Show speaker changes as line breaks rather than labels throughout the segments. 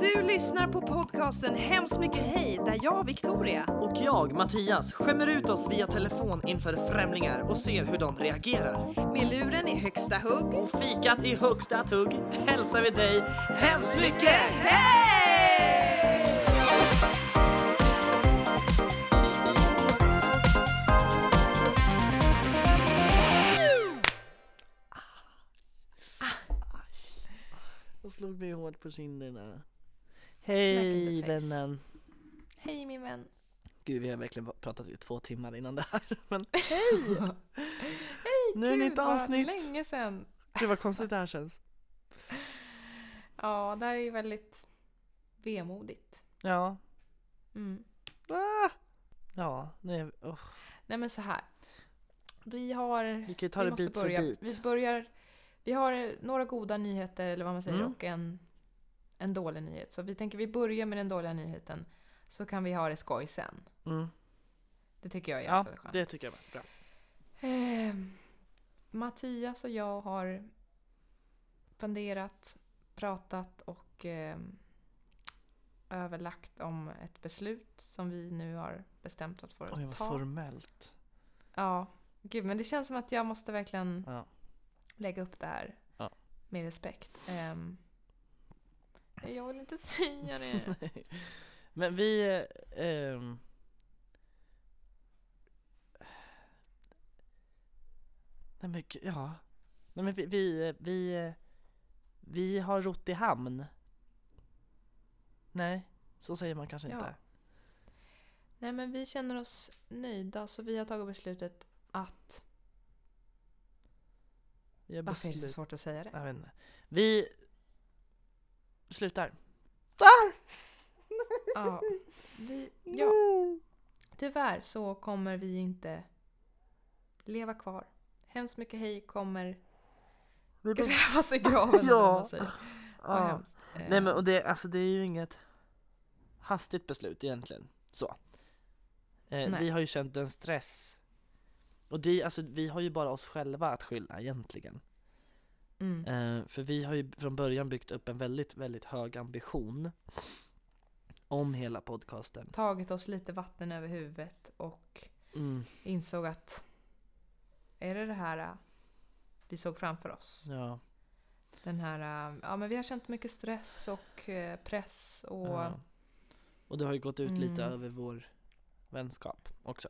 Du lyssnar på podcasten Hemskt mycket hej där jag, Victoria,
Och jag, Mattias, skämmer ut oss via telefon inför främlingar och ser hur de reagerar.
med luren i högsta hugg.
Och fikat i högsta tugg hälsar vi dig
Hemskt mycket hej!
Jag slog mig hårt på kinderna. Hej vännen!
Hej min vän.
Gud, vi har verkligen pratat i två timmar innan det här. Men hej!
Hej,
Nu är det nytt
vad
avsnitt.
länge sedan.
Gud vad konstigt det här känns.
Ja, det här är ju väldigt vemodigt.
Ja.
Mm.
Ah! Ja, nej, oh.
Nej men så här. Vi har...
Vi kan ju ta det bit för
börja.
bit.
Vi börjar... Vi har några goda nyheter, eller vad man säger,
Mm.
och en, en dålig nyhet. Så vi tänker vi börjar med den dåliga nyheten. Så kan vi ha det skoj sen.
Mm.
Det tycker jag
Ja,
är skönt.
det tycker jag var bra.
Ehm, Mattias och jag har funderat, pratat och ehm, överlagt om ett beslut som vi nu har bestämt att få
Oj, vad
ta.
formellt.
Ja, gud, men det känns som att jag måste verkligen
Ja.
lägga upp det här
Ja.
med respekt. Ehm, jag vill inte säga det.
Men vi... eh, Nej men ja. Nej men vi, vi, vi, vi har rott i hamn. Nej, så säger man kanske
Ja.
inte.
Nej, men vi känner oss nöjda så vi har tagit beslutet att... Varför är det så svårt att säga det?
Jag vet inte. Vi slutar.
Ja, vi, ja. Tyvärr så kommer vi inte leva kvar. Hemskt mycket hej kommer grävas i graven.
Ja.
man säger.
Ja.
Eh,
Nej men och det, alltså det är ju inget hastigt beslut egentligen, så. Eh, vi har ju känt en stress. Och det, alltså vi har ju bara oss själva att skylla egentligen.
Mm.
Eh, för vi har ju från början byggt upp en väldigt, väldigt hög ambition om hela podcasten.
Tagit oss lite vatten över huvudet och
Mm,
insåg att är det det här äh, vi såg framför oss?
ja,
Den här, äh, ja men vi har känt mycket stress och eh, press och
ja. Och det har ju gått ut lite
Mm.
över vår vänskap också.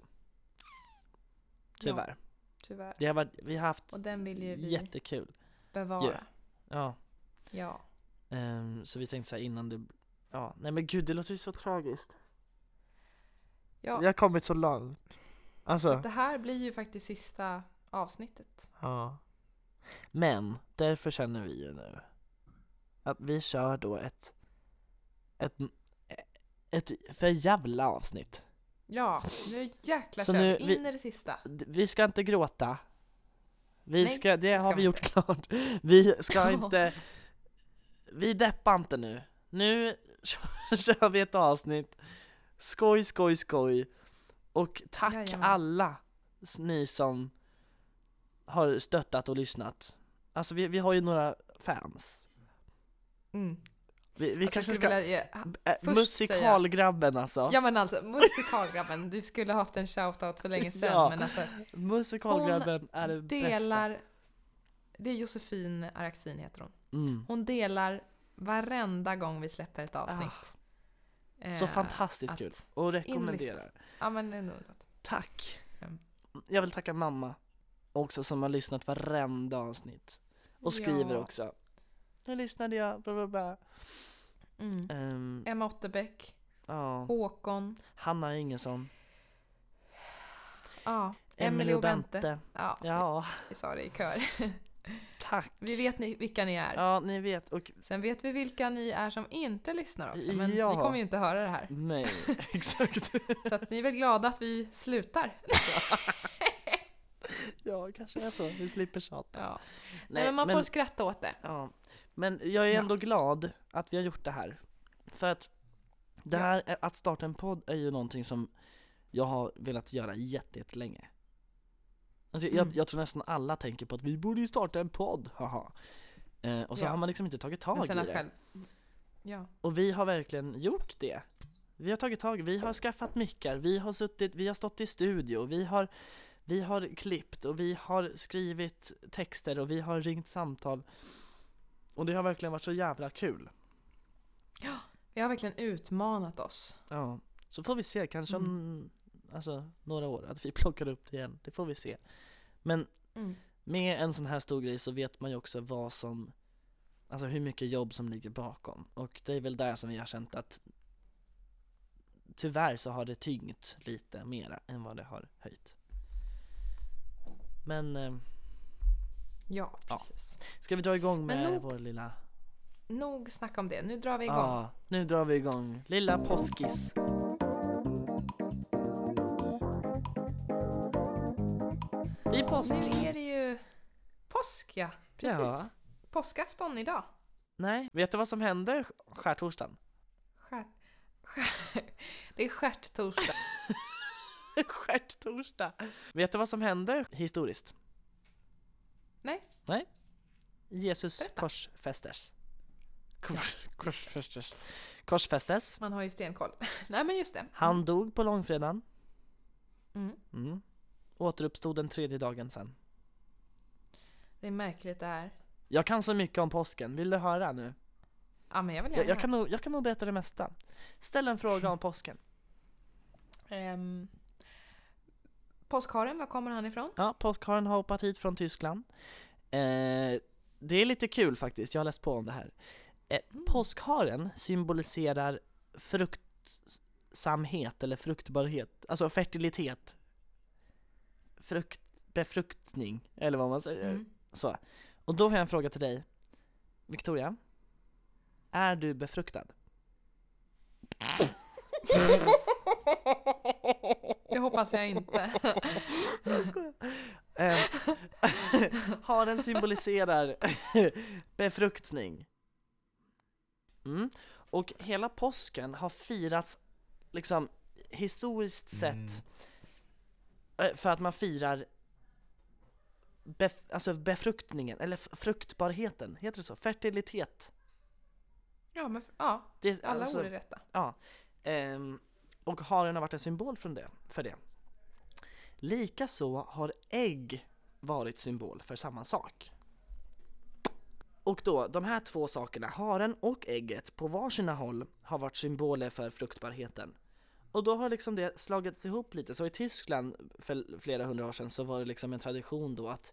Tyvärr.
tyvärr.
Det har varit, vi har haft
Och den vill ju vi
jättekul.
Bevara.
Ja.
Ja.
Ehm, så vi tänkte så här innan det, ja, nej men gud det låter ju så tragiskt.
ja.
Vi har kommit så långt.
Så
Alltså,
att det här blir ju faktiskt sista avsnittet.
ja. Men, därför känner vi ju nu att vi kör då ett, ett, ett för jävla avsnitt.
Ja, nu jäkla
Så
kör vi
vi-
in i det sista.
Vi ska inte gråta. Vi
Nej,
ska, det
det ska
har vi gjort klart. Vi ska inte, vi deppar inte nu. Nu kör, vi ett avsnitt. Skoj, skoj, skoj. Och tack
Jajamän.
alla ni som har stöttat och lyssnat. Alltså vi, vi har ju några fans.
Mm.
Vi, vi
Alltså,
kanske ska,
vilja
äh,
först
musikalgrabben alltså.
Ja men alltså, musikalgrabben, du skulle ha haft en shoutout för länge sedan
Ja.
men alltså
Musikalgrabben är det bästa.
delar Det är Josefin Araxin heter hon.
Mm.
Hon delar varenda gång vi släpper ett avsnitt.
Så
Eh,
fantastiskt
att-
kul. Och rekommenderar.
Ja men något.
Tack!
Mm.
Jag vill tacka mamma också som har lyssnat varenda avsnitt. Och skriver
Ja.
också. Nu lyssnade jag, bla bla bla.
Mm.
Ehm,
Emma Otterbäck,
ja.
Håkon,
Hanna Ingesson.
ja, Emily och Bente. Ja,
Ja,
vi sa det i kör.
tack.
Vi vet ni, vilka ni är.
Ja, ni vet. Och
Sen vet vi vilka ni är som inte lyssnar också. Men
Ja.
ni kommer ju inte höra det här.
nej, exakt.
Så att ni är väl glada att vi slutar.
ja, kanske är så. Vi slipper tjata.
Ja. Nej, men man får skratta åt det.
Ja, men jag är
Ja.
ändå glad att vi har gjort det här. För att det
Ja.
här, att starta en podd är ju någonting som jag har velat göra jätte- jättelänge. Alltså, jag,
Mm.
jag tror nästan alla tänker på att vi borde ju starta en podd, haha. Eh, och så
Ja.
har man liksom inte tagit tag i det.
själv Ja.
Och vi har verkligen gjort det. Vi har tagit tag, vi har skaffat mickar, vi har suttit, vi har stått i studio, vi har, vi har klippt och vi har skrivit texter och vi har ringt samtal. Och det har verkligen varit så jävla kul.
Vi har verkligen utmanat oss.
Ja, så får vi se kanske om alltså, några år att vi plockar upp det igen. Det får vi se. Men
Mm.
med en sån här stor grej så vet man ju också vad som, alltså hur mycket jobb som ligger bakom. Och det är väl där som vi har känt att tyvärr så har det tyngt lite mera än vad det har höjt. Men
Ja,
Ja.
precis.
ska vi dra igång
Men
med
nog-
vår lilla,
Nog snack om det. Nu drar vi igång.
ja nu drar vi igång, lilla påskis. Är påsk.
Nu är det ju påsk, ja. Precis.
Ja.
Påskafton idag.
Nej, vet du vad som hände skärtorsdagen?
Skär, skär, det är stjärttorsdag.
Stjärttorsdag! Vet du vad som hände historiskt?
Nej.
Nej? Jesus
Berätta.
korsfästes. Kors, korsfästes. Korsfästes.
Man har ju stenkoll. Nej men just det.
Han dog på långfredagen.
Mm.
Mm. Återuppstod den tredje dagen sen.
Det är märkligt det här.
Jag kan så mycket om påsken, vill du höra nu?
Ja men jag vill gärna
Jag, jag, kan, nog, jag kan nog berätta det mesta. Ställ en fråga om påsken.
Ehm, Påskharen, var kommer han ifrån?
Ja, påskharen har hoppat hit från Tyskland. Eh, det är lite kul faktiskt, jag har läst på om det här. Eh,
Mm.
påskharen symboliserar fruktsamhet eller fruktbarhet, alltså fertilitet. Frukt, befruktning, eller vad man säger.
Mm.
Så. Och då har jag en fråga till dig. Victoria, är du befruktad?
Det hoppas jag inte.
Eh, Haren symboliserar befruktning. Mm. Och hela påsken har firats liksom historiskt sett eh, för att man firar bef- alltså befruktningen, eller fruktbarheten, heter det så? Fertilitet.
Ja, men ja,
Det,
alla
alltså-
ord är rätta.
Ja. Ehm, och haren har varit en symbol det, för det. Likaså har ägg varit symbol för samma sak. Och då, de här två sakerna, haren och ägget, på varsina håll har varit symboler för fruktbarheten. Och då har liksom det slagits ihop lite, så i Tyskland för flera hundra år sedan så var det liksom en tradition då att,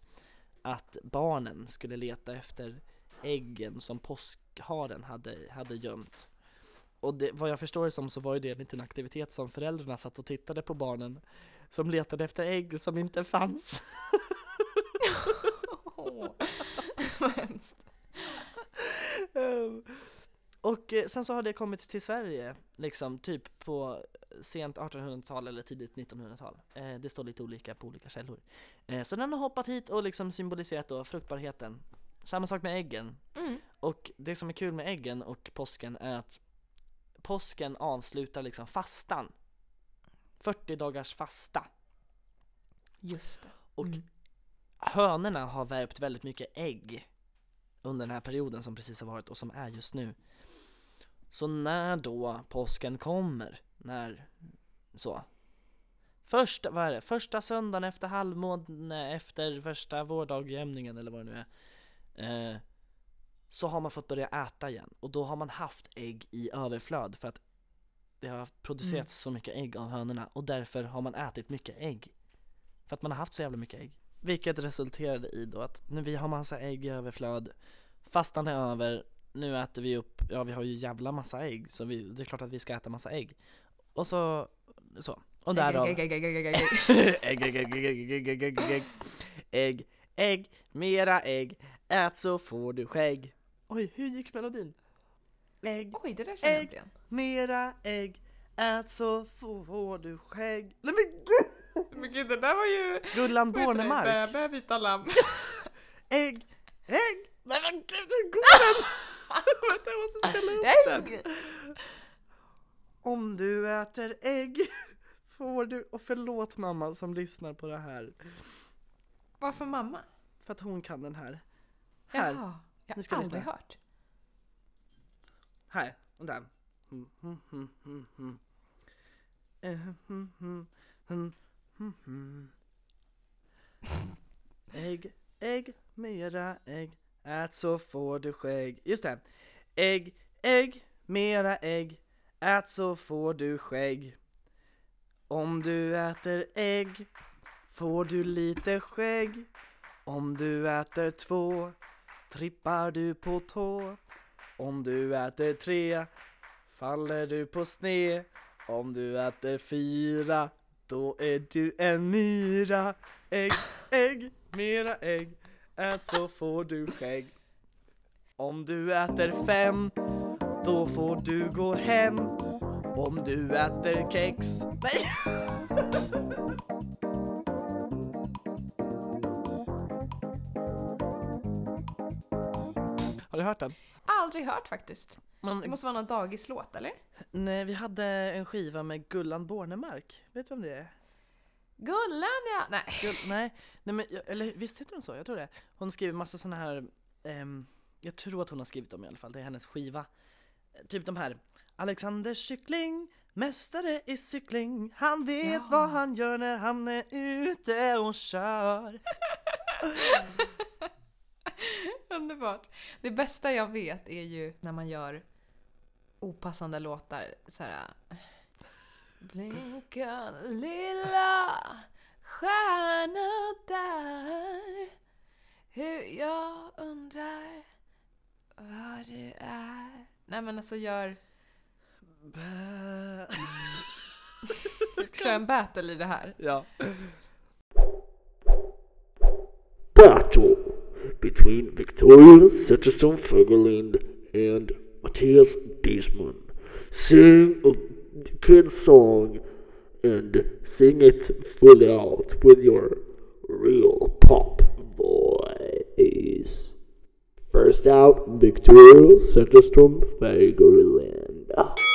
att barnen skulle leta efter äggen som påskharen hade, hade gömt. Och det, vad jag förstår det som så var ju det en liten aktivitet som föräldrarna satt och tittade på barnen som letade efter ägg som inte fanns.
Vad hemskt.
Ehm, och eh, sen så har det kommit till Sverige, liksom typ på sent 1800-tal eller tidigt 1900-tal. Eh, det står lite olika på olika källor. Eh, så den har hoppat hit och liksom symboliserat då fruktbarheten. Samma sak med äggen.
Mm.
Och det som är kul med äggen och påsken är att påsken avslutar liksom fastan. 40 dagars fasta.
Just det.
Och
Mm.
hönorna har värpt väldigt mycket ägg under den här perioden som precis har varit och som är just nu. Så när då påsken kommer, när så. Första, vad är det? Första söndagen efter halvmåne, efter första vårdagjämningen eller vad det nu är. Eh, så har man fått börja äta igen och då har man haft ägg i överflöd för att det har producerats så mycket ägg av hönorna och därför har man ätit mycket ägg. För att man har haft så jävla mycket ägg. Vilket resulterade i då att nu vi har massa ägg i överflöd, fastan är över, nu äter vi upp, ja vi har ju jävla massa ägg så vi, det är klart att vi ska äta massa ägg. Och så, så. Och därav
Ägg, ägg, ägg, ägg, ägg, ägg, ägg.
ägg, ägg, ägg, ägg, ägg, ägg, ägg, ägg, ägg, ägg, ägg, mera ägg, ät så får du skägg. Oj, hur gick melodin? Ägg,
Oj, det där känner jag
Ägg.
inte igen.
mera ägg, ät så får du skägg. Nej men gud!
Men gud, det där var ju...
Gullan Bornemark.
Bä, bä, vita lamm.
Ägg, ägg! Nej men gud, hur går den? Vänta jag måste spela upp den. Om du äter ägg får du, och förlåt mamma som lyssnar på det här,
Varför mamma?
för att hon kan den här. Här,
Jaha, jag har aldrig
lyssna.
hört.
här. Mm, mm. Ägg, ägg, mera ägg, ät så får du skägg. Just det. Ägg, ägg, mera ägg, ät så får du skägg. Om du äter ägg får du lite skägg. Om du äter två trippar du på tå. Om du äter tre faller du på sne. Om du äter fyra då är du en myra. Ägg, ägg, mera ägg, ät så får du skägg. Om du äter fem då får du gå hem. Om du äter kex... Nej! Har du hört den?
Aldrig hört faktiskt.
Man,
Det måste vara någon dagislåt eller?
nej, vi hade en skiva med Gullan Bornemark. Vet du vem det är?
Gullan ja! Nej.
Gull, nej, nej men, eller visst heter hon så? Jag tror det. Hon skriver massa såna här, ehm, jag tror att hon har skrivit dem i alla fall, det är hennes skiva. Typ de här, Alexander Kyckling, mästare i cykling, han vet
Ja.
vad han gör när han är ute och kör.
Underbart. Det bästa jag vet är ju när man gör opassande låtar. Så här. Blinka lilla stjärna där. Hur jag undrar vad du är. Nej men alltså gör... Vi ska köra en battle i det här.
ja.
Between Victoria Zetterstone Fagerlind and Matthias Diesman. Sing a kid song and sing it fully out with your real pop voice. First out, Victoria Zetterstone Fagerlind.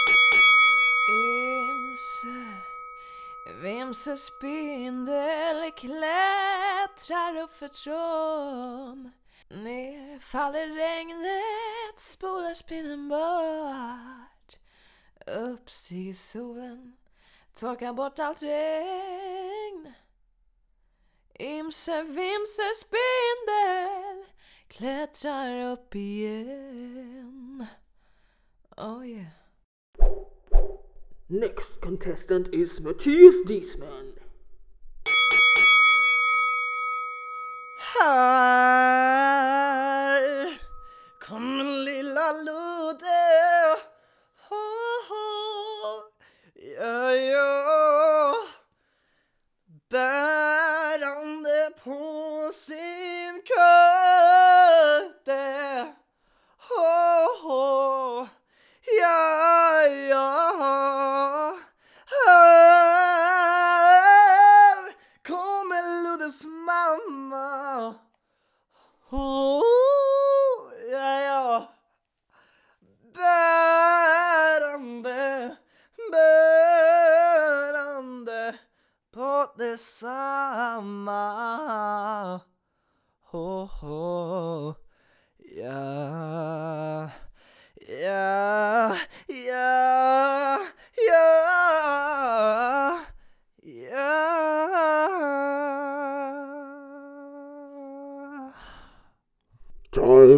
Bamse spindel klättrar upp för trån. Ner faller regnet, spolar spindeln bort. Upp stiger solen, torkar bort allt regn. Imse vimse spindel klättrar upp igen. Oh yeah.
Next contestant is Matthias Diesman.
Lilla ja, ja. Bärande på sin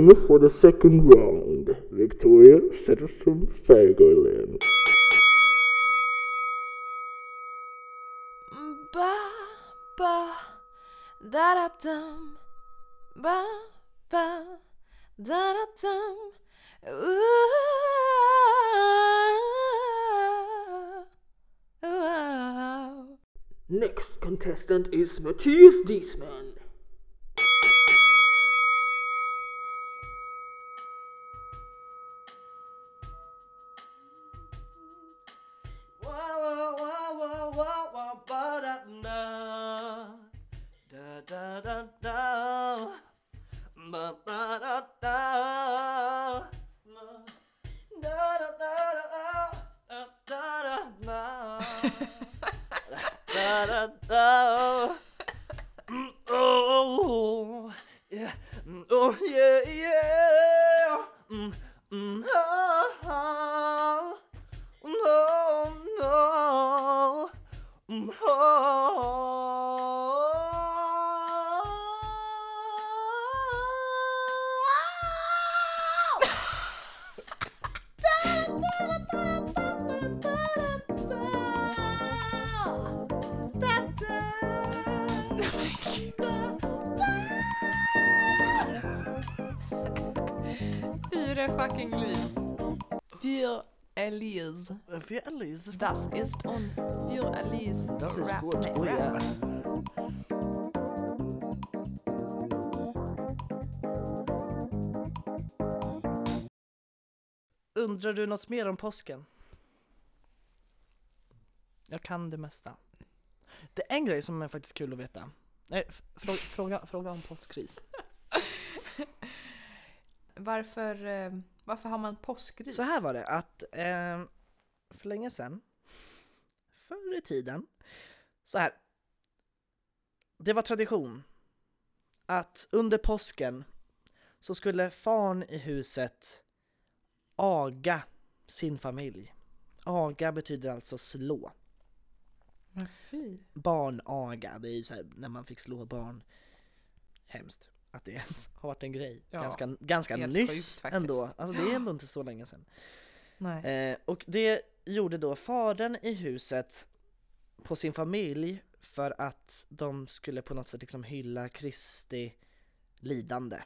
Time for the second round. Victoria Zetterstrom Fagerlind.
Ba, ba, da da dum. Ba, ba, da da dum. Ooh, ooh.
Next contestant is Matthias Diesman.
Da-da-da. Mm,
Das ist un für Elise.
Das ist
rap,
gut. Oh yeah. Undrar du något mer om påsken? Jag kan det mesta. Det är en grej som är faktiskt kul att veta. Nej, fråga, fråga, fråga om påskris.
Varför, eh, varför har man påskris?
Så här var det att eh, för länge sedan, förr i tiden, så här. Det var tradition att under påsken så skulle fan i huset aga sin familj. Aga betyder alltså slå.
Fy.
Barnaga, det är ju så här när man fick slå barn. Hemskt att det ens har varit en grej.
Ja,
ganska ganska nyss
sjukt
ändå. Alltså det är ändå inte så länge sedan. Eh, och det gjorde då fadern i huset på sin familj för att de skulle på något sätt liksom hylla Kristi lidande.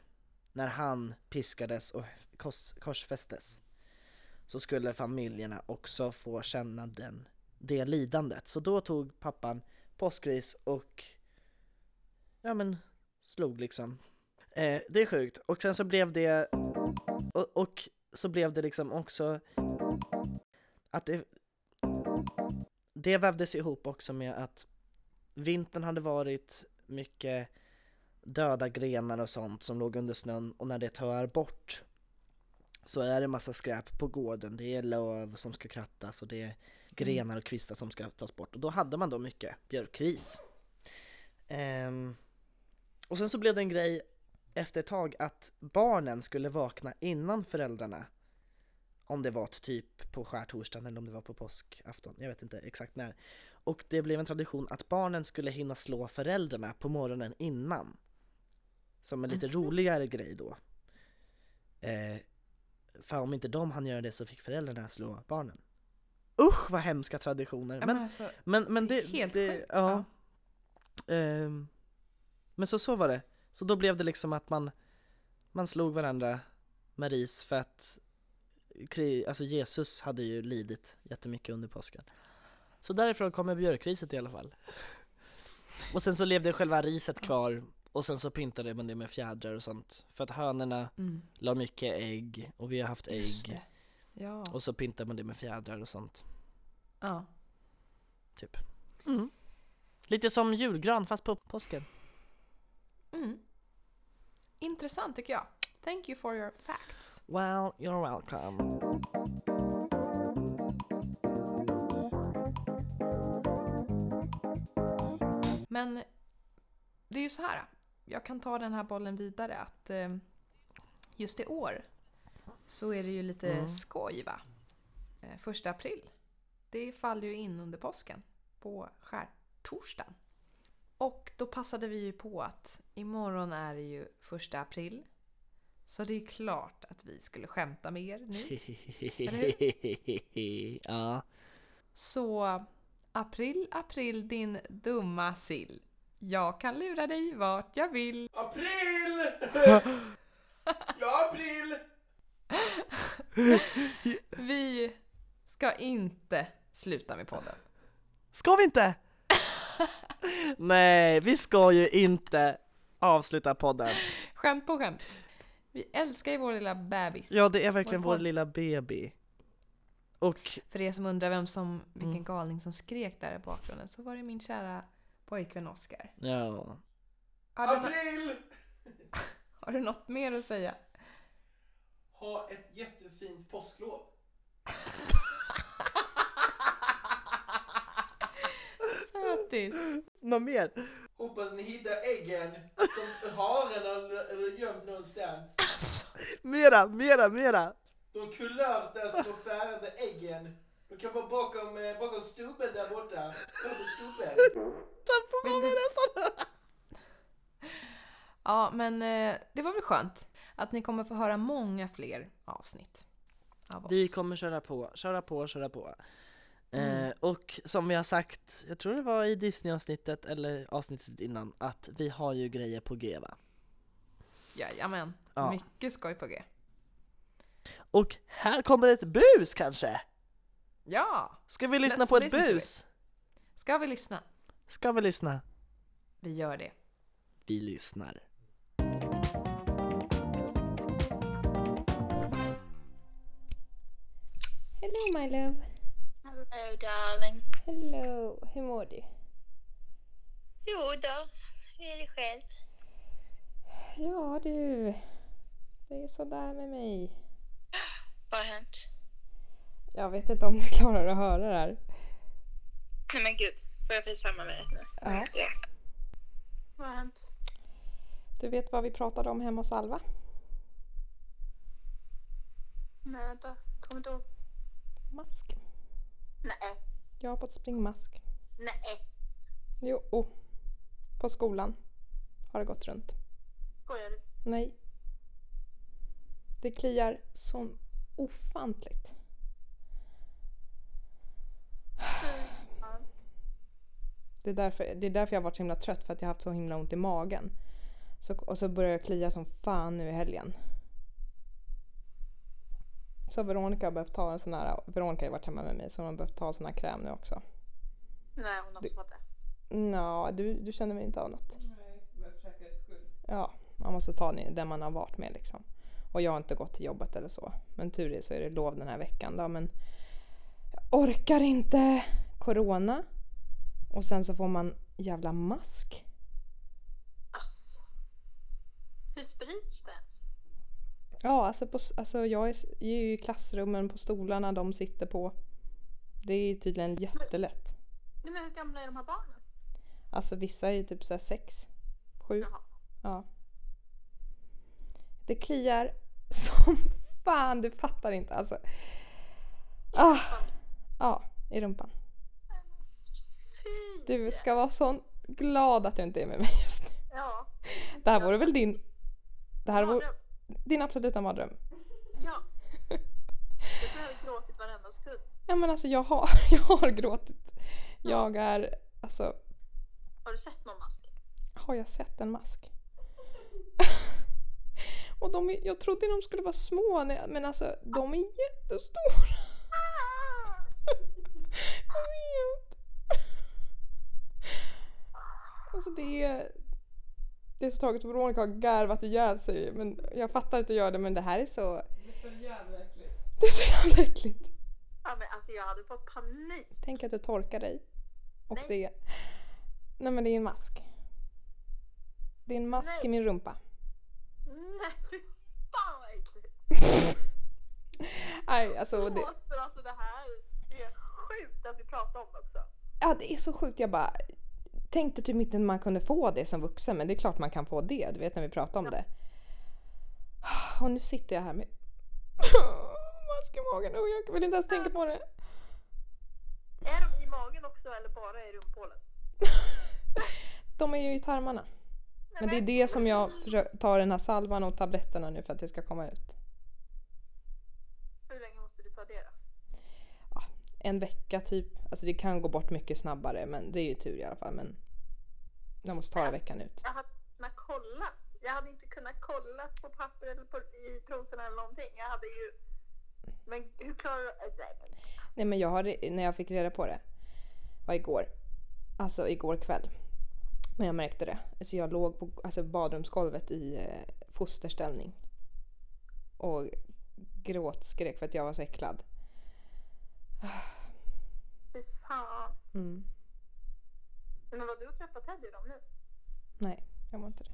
När han piskades och kors, korsfästes så skulle familjerna också få känna den, det lidandet. Så då tog pappan påskris och ja men slog liksom. Eh, det är sjukt. Och sen så blev det och, och så blev det liksom också att det, det vävdes ihop också med att vintern hade varit mycket döda grenar och sånt som låg under snön och när det tör bort så är det massa skräp på gården. Det är löv som ska krattas och det är grenar och kvistar som ska tas bort och då hade man då mycket björkris. Ehm, och sen så blev det en grej efter ett tag att barnen skulle vakna innan föräldrarna om det var typ på skärtorsdagen eller om det var på påskafton, jag vet inte exakt när. Och det blev en tradition att barnen skulle hinna slå föräldrarna på morgonen innan. Som en lite roligare grej då. Eh, för om inte de hann göra det så fick föräldrarna slå barnen. Usch vad hemska traditioner! Men,
men alltså,
men, men
det
det...
helt
det
sjukt.
ja. Ehm, men så så var det. Så då blev det liksom att man, man slog varandra med ris för att alltså Jesus hade ju lidit jättemycket under påsken. Så därifrån kommer björkriset i alla fall. Och sen så levde själva riset kvar och sen så pyntade man det med fjädrar och sånt. För att hönorna
mm,
la mycket ägg och vi har haft ägg.
Ja.
Och så pyntar man det med fjädrar och sånt.
ja.
Mm. Lite som julgran fast på påsken.
Mm. Intressant tycker jag. Thank you for your facts.
Well, you're welcome.
Men det är ju så här. Jag kan ta den här bollen vidare att eh, just i år så är det ju lite
Mm.
skoj va? Eh, första april. Det faller ju in under påsken på skärtorsdagen. Och då passade vi ju på att imorgon är det ju första april. Så det är klart att vi skulle skämta med er nu.
ja.
Så april, april din dumma sill. Jag kan lura dig vart jag vill.
April! Glad april!
Vi ska inte sluta med podden.
Ska vi inte? Nej, vi ska ju inte avsluta podden.
Skämt på skämt. Vi älskar ju vår lilla bebis.
Ja, det är verkligen
Vår
vår lilla baby. Och
För er som undrar vem som, vilken
Mm.
galning som skrek där i bakgrunden så var det min kära pojkvän Oskar.
ja,
Har, du
April!
har du något mer att säga?
Ha ett jättefint påsklov.
Sötis!
något mer?
Hoppas ni hittar äggen som haren har gömt någonstans.
Alltså,
Mera, mera, mera!
De kulörtaste och färgade äggen. De kan vara bakom, eh, bakom stubben där borta. Kolla på stubben.
vill du... Ja, men eh, det var väl skönt att ni kommer få höra många fler avsnitt av oss.
Vi kommer köra på, köra på, köra på.
Mm.
Eh, och som vi har sagt, jag tror det var i Disney-avsnittet eller avsnittet innan, att vi har ju grejer på G va?
Jajamän,
Ja.
mycket skoj på G.
Och här kommer ett bus kanske?
Ja!
Ska vi lyssna
Let's
på ett bus?
Ska vi lyssna?
Ska vi lyssna?
Vi gör det.
Vi lyssnar.
Hello my love.
Hello darling.
Hello. Hur mår du?
Jo då, hur är det själv?
Ja du. Det är sådär med mig.
Vad har hänt?
Jag vet inte om du klarar att höra det här.
Nej men gud, får jag facetimea mig rätt nu?
Ja.
Vad har hänt?
Du vet vad vi pratade om hemma hos Alva?
Nej vänta, kommer inte ihåg.
Mask.
Nej,
Jag har fått springmask.
nej,
Jo, oh. på skolan har det gått runt.
skojar du?
Nej. Det kliar så ofantligt. Det är, därför, det är därför jag har varit så himla trött, för att jag har haft så himla ont i magen. Så, och så börjar jag klia som fan nu i helgen. Så Veronica har behövt ta en sån här, Veronica har varit hemma med mig så hon har behövt ta en sån här kräm nu också.
Nej, hon har också fått det.
Nå, du, du känner väl inte av något? Ja, man måste ta den man har varit med liksom. Och jag har inte gått till jobbet eller så. Men tur är så är det lov den här veckan då. Men jag orkar inte. Corona. Och sen så får man jävla mask.
Ass. Hur sprids det ens?
Ja, alltså, på, alltså jag är, jag är ju i klassrummen på stolarna de sitter på. Det är tydligen jättelätt.
Nej men hur gamla är de här barnen?
Alltså vissa är ju typ såhär sex, sju.
Jaha.
Ja. Det kliar som fan, du fattar inte alltså. Ah, ja, i rumpan.
Fy!
Du ska vara så glad att du inte är med mig just nu.
Ja.
Det här vore väl din... Det här vore. Din absoluta mardröm.
Ja. Jag tror jag hade gråtit varenda sekund.
Ja men alltså jag har, jag har gråtit. Jag är, alltså,
Har du sett någon mask?
har jag sett en mask? Och de jag trodde de skulle vara små, men alltså de är jättestora. Jag vet. Alltså det är... Det är så taget att Veronica har garvat ihjäl sig. Men jag fattar att du gör det men det här är så... Det är så jävla äckligt. Det är så jävla äckligt.
Ja men alltså jag hade fått panik.
Tänk att du torkar dig. Och
Nej.
det... Nej men det är en mask. Det är en mask
Nej.
i min rumpa.
Nej fy fan vad äckligt.
Nej alltså det...
För alltså det här är sjukt att vi pratar om också.
Ja det är så sjukt. Jag bara tänkte typ inte man kunde få det som vuxen. Men det är klart man kan få det. Du vet när vi pratar om det. Och nu sitter jag här med mask i magen och jag vill inte ens tänka på det.
Är de i magen också eller bara i rumphålet?
De är ju i tarmarna. Men det är det som jag försöker ta den här salvan och tabletterna nu för att det ska komma ut.
Hur länge måste du ta det då?
En vecka typ. Alltså det kan gå bort mycket snabbare men det är ju tur i alla fall. Men jag måste ta det veckan ut.
Jag hade kunnat kollat. Jag hade inte kunnat kolla på papper eller på, i trosorna eller någonting. Jag hade ju... Men hur klarar du... alltså,
Nej men jag har, när jag fick reda på det var igår. Alltså igår kväll. När jag märkte det. Så jag låg på alltså, badrumsgolvet i eh, fosterställning. Och gråtskrek för att jag var så äcklad.
Fy fan.
Mm.
Men var du och träffade Teddy dem nu?
Nej, jag var inte det.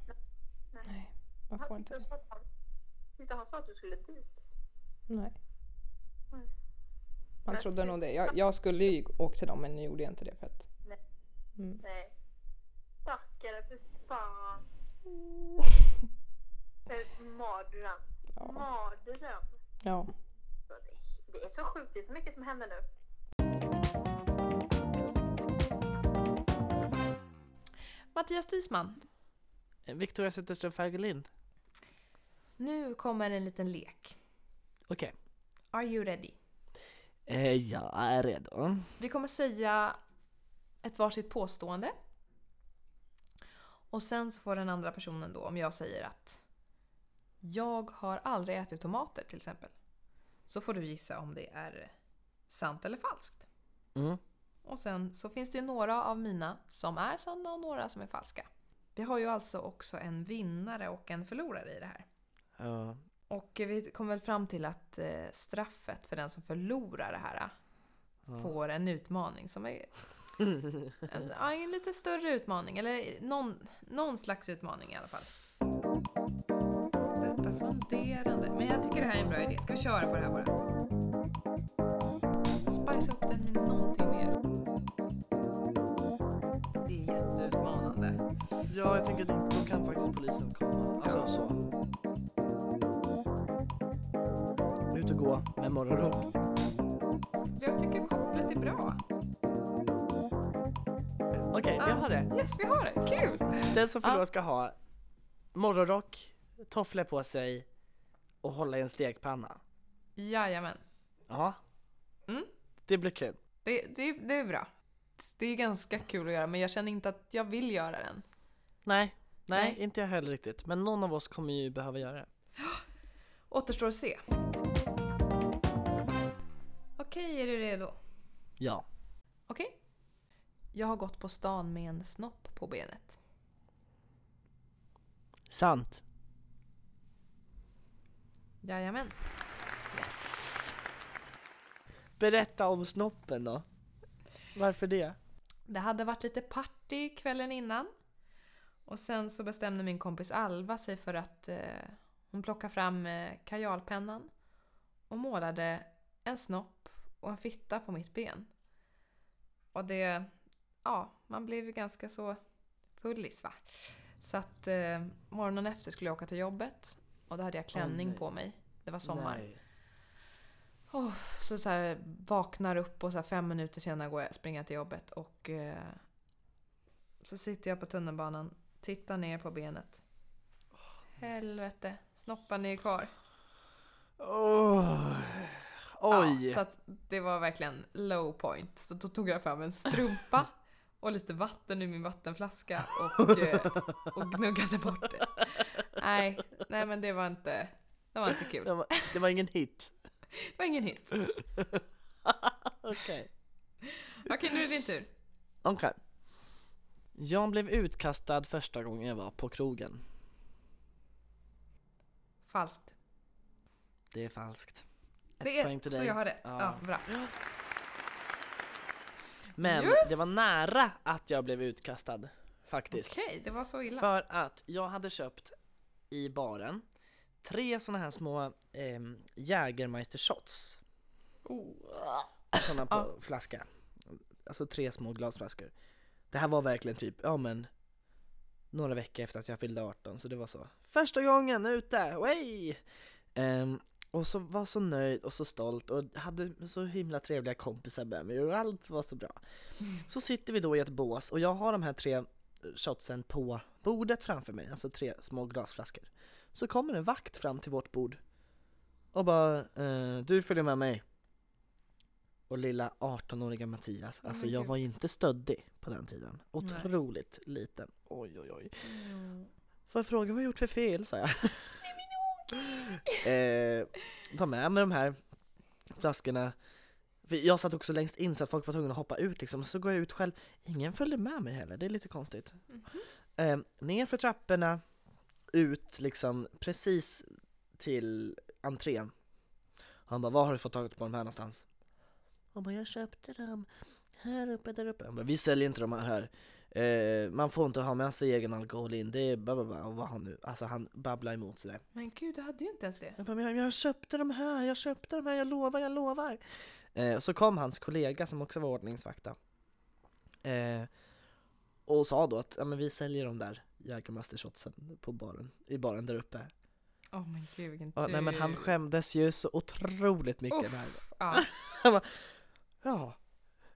Nej.
Nej, man får inte det.
att han, sa att du skulle dit.
Nej.
Mm.
Man
Men
trodde nog det. Jag, jag skulle ju åka till dem men nu gjorde jag inte det för att...
Nej.
Mm.
Nej. Stackare, för fan. Eh, Mardröm.
Ja.
Mardröm.
ja.
Det- Det är så sjukt, det är så mycket som händer nu.
Mattias Disman.
Victoria Zetterström Fägelin.
Nu kommer en liten lek.
Okej.
Are you ready?
Eh, jag är redo.
Vi kommer säga ett varsitt påstående. Och sen så får den andra personen då, om jag säger att jag har aldrig ätit tomater till exempel. Så får du gissa om det är sant eller falskt.
Mm.
Och sen så finns det ju några av mina som är sanna och några som är falska. Vi har ju alltså också en vinnare och en förlorare i det här.
Ja.
Och vi kom väl fram till att eh, straffet för den som förlorar det här
Ja.
får en utmaning som är en, en lite större utmaning. Eller någon, någon slags utmaning i alla fall. Detta funderande. Men jag tycker det här är en bra idé. Ska vi köra på det här bara? Spice upp den med någonting mer. Det är jätteutmanande.
Ja, jag tänker att då kan faktiskt polisen komma. Alltså så. Ut och gå med morgonrock.
Jag tycker kopplet är bra.
Okej, vi har det.
Yes, vi har det. Kul!
Den som förlorar ska ha morgonrock, tofflor på sig och hålla i en stekpanna.
Jajamän.
Ja.
Mm.
Det blir kul.
Det, det, det är bra. Det är ganska kul att göra men jag känner inte att jag vill göra den.
Nej, nej,
Nej.
inte jag heller riktigt. Men någon av oss kommer ju behöva göra det.
Återstår att se. Okej, är du redo?
Ja.
Okej. Jag har gått på stan med en snopp på benet.
Sant.
Jajamän. Yes.
Berätta om snoppen då. Varför det?
Det hade varit lite party kvällen innan. Och sen så bestämde min kompis Alva sig för att eh, hon plockade fram eh, kajalpennan och målade en snopp och en fitta på mitt ben. Och det, ja, man blev ju ganska så fullis va. Så att eh, morgonen efter skulle jag åka till jobbet och då hade jag klänning
nej.
på mig. Det var sommar.
Nej.
Oh, så, så här, vaknar upp och så fem minuter senare går jag springer till jobbet och eh, så sitter jag på tunnelbanan, tittar ner på benet. Helvete, snoppen är kvar.
Åh. Oj!
Ja, så att det var verkligen low point. Så då tog jag fram en strumpa och lite vatten ur min vattenflaska och, eh, och gnuggade bort det. Nej, nej men det var inte, det var inte kul.
det, var, det var ingen hit.
Det var ingen hit.
Okej.
Okej, nu är det din tur.
Okej. Jag blev utkastad första gången jag var på krogen.
Falskt.
Det är falskt. Ett
Det är, så jag har rätt.
Ja.
Ja, bra.
Men
Just!
det var nära att jag blev utkastad. Faktiskt.
Okej, det var så illa.
För att jag hade köpt i baren tre såna här små eh, Jägermeister shots. Såna på
Ja.
flaska. Alltså tre små glasflaskor. Det här var verkligen typ, ja men några veckor efter att jag fyllde 18 så det var så. Första gången ute, way! Ehm, och så var så nöjd och så stolt och hade så himla trevliga kompisar med mig och allt var så bra. Så sitter vi då i ett bås och jag har de här tre shotsen på bordet framför mig, alltså tre små glasflaskor. Så kommer en vakt fram till vårt bord och bara eh, du följer med mig. Och lilla 18-åriga Mattias,
Åh,
alltså jag
gud.
var inte stöddig på den tiden. Otroligt liten. Oj oj oj.
Mm.
Får jag fråga vad jag gjort för fel? sa jag. eh, ta med mig de här flaskorna. För jag satt också längst in så att folk var tvungna att hoppa ut liksom. Så går jag ut själv. Ingen följde med mig heller, det är lite konstigt. Eh, ner för trapporna, ut liksom precis till entrén. Han bara, var har du fått tag på de här någonstans? Han bara, jag köpte dem här uppe, där uppe. Han bara, vi säljer inte de här. Eh, man får inte ha med sig egen alkohol in, det är bla bla bla. Och vad han nu, alltså han babblar emot sådär.
Men gud, du hade ju inte ens det.
Jag bara, men jag, jag köpte de här, jag köpte de här, jag lovar, jag lovar. Eh, så kom hans kollega som också var ordningsvakta. Eh, och sa då att ja, men vi säljer de där Jägermeister-shotsen på baren, i baren där uppe.
Åh men gud, vilken
Ja,
tur.
nej men han skämdes ju så otroligt mycket
Uff. Ja,
Ja,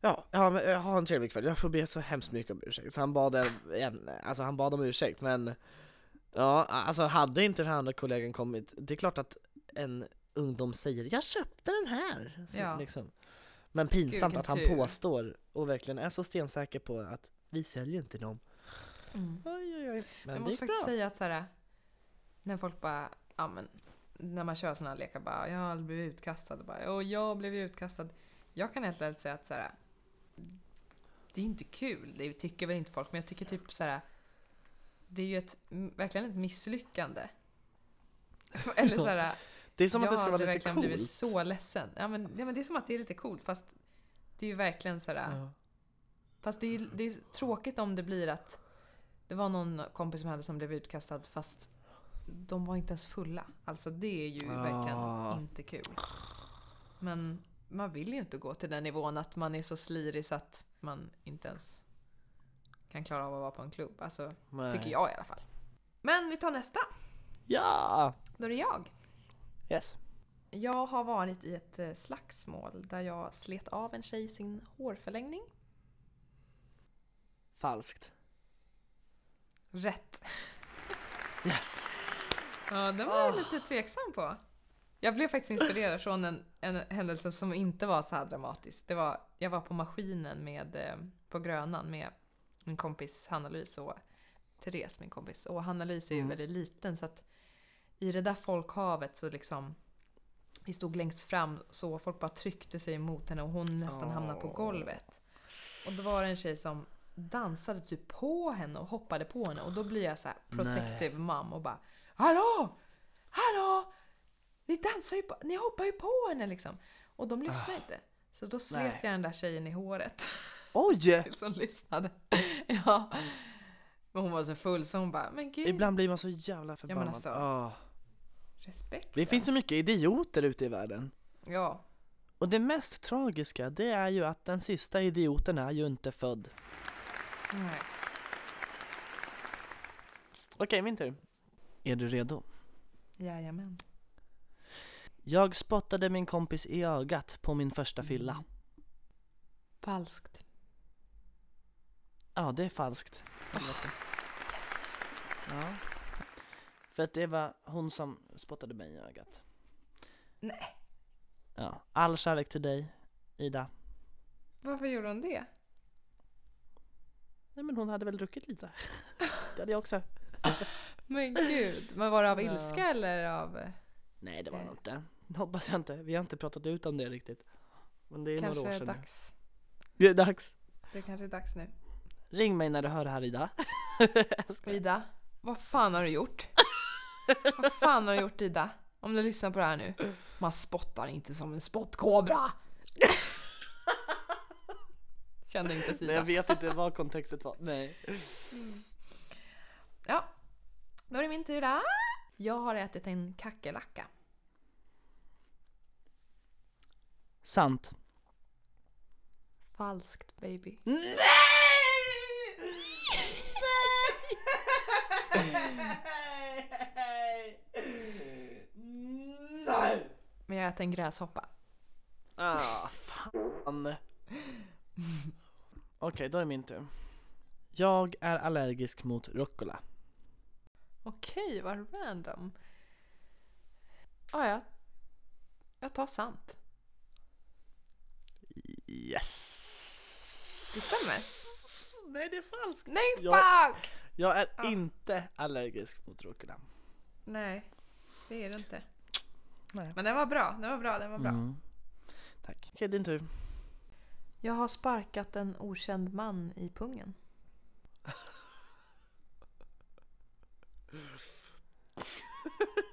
ja, ja men jag har en trevlig kväll, jag får be så hemskt mycket om ursäkt. Så han bad, en, alltså han bad om ursäkt men Ja, alltså hade inte den här andra kollegan kommit, det är klart att en ungdom säger 'Jag köpte den här' så,
Ja.
liksom. Men pinsamt
vilken
att han
tur.
påstår och verkligen är så stensäker på att vi säljer inte dem.
mm.
Oj oj oj. Men
Jag måste faktiskt
bra.
säga att så här, när folk bara, ja men, när man kör såna här lekar bara, jag har aldrig blivit utkastad. Och bara, och jag blev ju utkastad. Jag kan helt ärligt säga att så här, det är inte kul, det tycker väl inte folk, men jag tycker typ så här, det är ju ett, verkligen ett misslyckande. Eller så här,
Det är som att
jag
det ska vara
hade
lite
verkligen
coolt.
blivit så ledsen. Ja men, ja men det är som att det är lite coolt fast det är ju verkligen sådär.
Ja.
Fast det är, det är tråkigt om det blir att det var någon kompis som hade som blev utkastad fast de var inte ens fulla. Alltså det är ju verkligen
Ah.
inte kul. Men man vill ju inte gå till den nivån att man är så slirig så att man inte ens kan klara av att vara på en klubb. Alltså,
Nej.
tycker jag i alla fall. Men vi tar nästa.
Ja!
Då är det jag.
Yes.
Jag har varit i ett eh, slagsmål där jag slet av en tjej sin hårförlängning.
Falskt.
Rätt.
Yes.
Ja, den var jag lite tveksam på. Jag blev faktiskt inspirerad från en, en händelse som inte var så här dramatisk. Det var, jag var på maskinen med, eh, på Grönan med min kompis Hanna-Louise och Therese, min kompis. Och Hanna-Louise är ju
Mm.
väldigt liten så att i det där folkhavet så liksom vi stod längst fram så folk bara tryckte sig emot henne och hon nästan hamnade på golvet. Och då var det en tjej som dansade typ på henne och hoppade på henne och då blir jag så här protective mom och bara Hallå! Hallå! Ni dansar ju på, ni hoppar ju på henne liksom. Och de lyssnade inte. Så då slet
Ah. Nej.
jag den där tjejen i håret
Oj!
som lyssnade. ja. Men hon var så full så hon bara, men gud.
Ibland blir man så jävla förbannad.
alltså,
Ah.
Respekt.
Det finns så mycket idioter ute i världen.
Ja.
Och det mest tragiska, det är ju att den sista idioten är ju inte född.
Nej.
Okej, min tur. Är du redo?
Jajamän.
Jag spottade min kompis i ögat på min första fylla.
Falskt.
Ja, det är falskt.
Yes.
Ja. För att det var hon som spottade mig i ögat.
Nej.
Ja, all kärlek till dig, Ida.
Varför gjorde hon det?
Nej men hon hade väl druckit lite. Det hade jag också.
Men gud. Men var det av
Ja.
ilska eller av...
Nej det var det
Eh.
inte. Hoppas jag inte. Vi har inte pratat ut om det riktigt. Men det är
Kanske
några år
är
sedan.
dags.
Det är dags.
Det kanske är dags nu.
Ring mig när du hör det här Ida.
Ida, vad fan har du gjort? Vad fan har du gjort Ida? Om du lyssnar på det här nu. Man spottar inte som en spottkobra. Kände inte
Nej,
Sida.
jag vet inte vad kontextet var. Nej.
Ja, då är det min tur där. Jag har ätit en kackerlacka.
Sant.
Falskt baby.
Nej! Nej!
Men jag äter en gräshoppa.
Ah, fan. Okej, då är det min tur. Jag är allergisk mot rucola.
Okej, vad random. Ja, ja. Jag tar sant.
Yes!
Det stämmer.
Nej, det är falskt.
Nej,
Ja.
fuck!
Jag är
Ah.
inte allergisk mot rucola.
Nej, det är det inte.
Nej.
Men den var bra, den var bra, den var bra.
Mm. Tack. Okej, din tur.
Jag har sparkat en okänd man i pungen.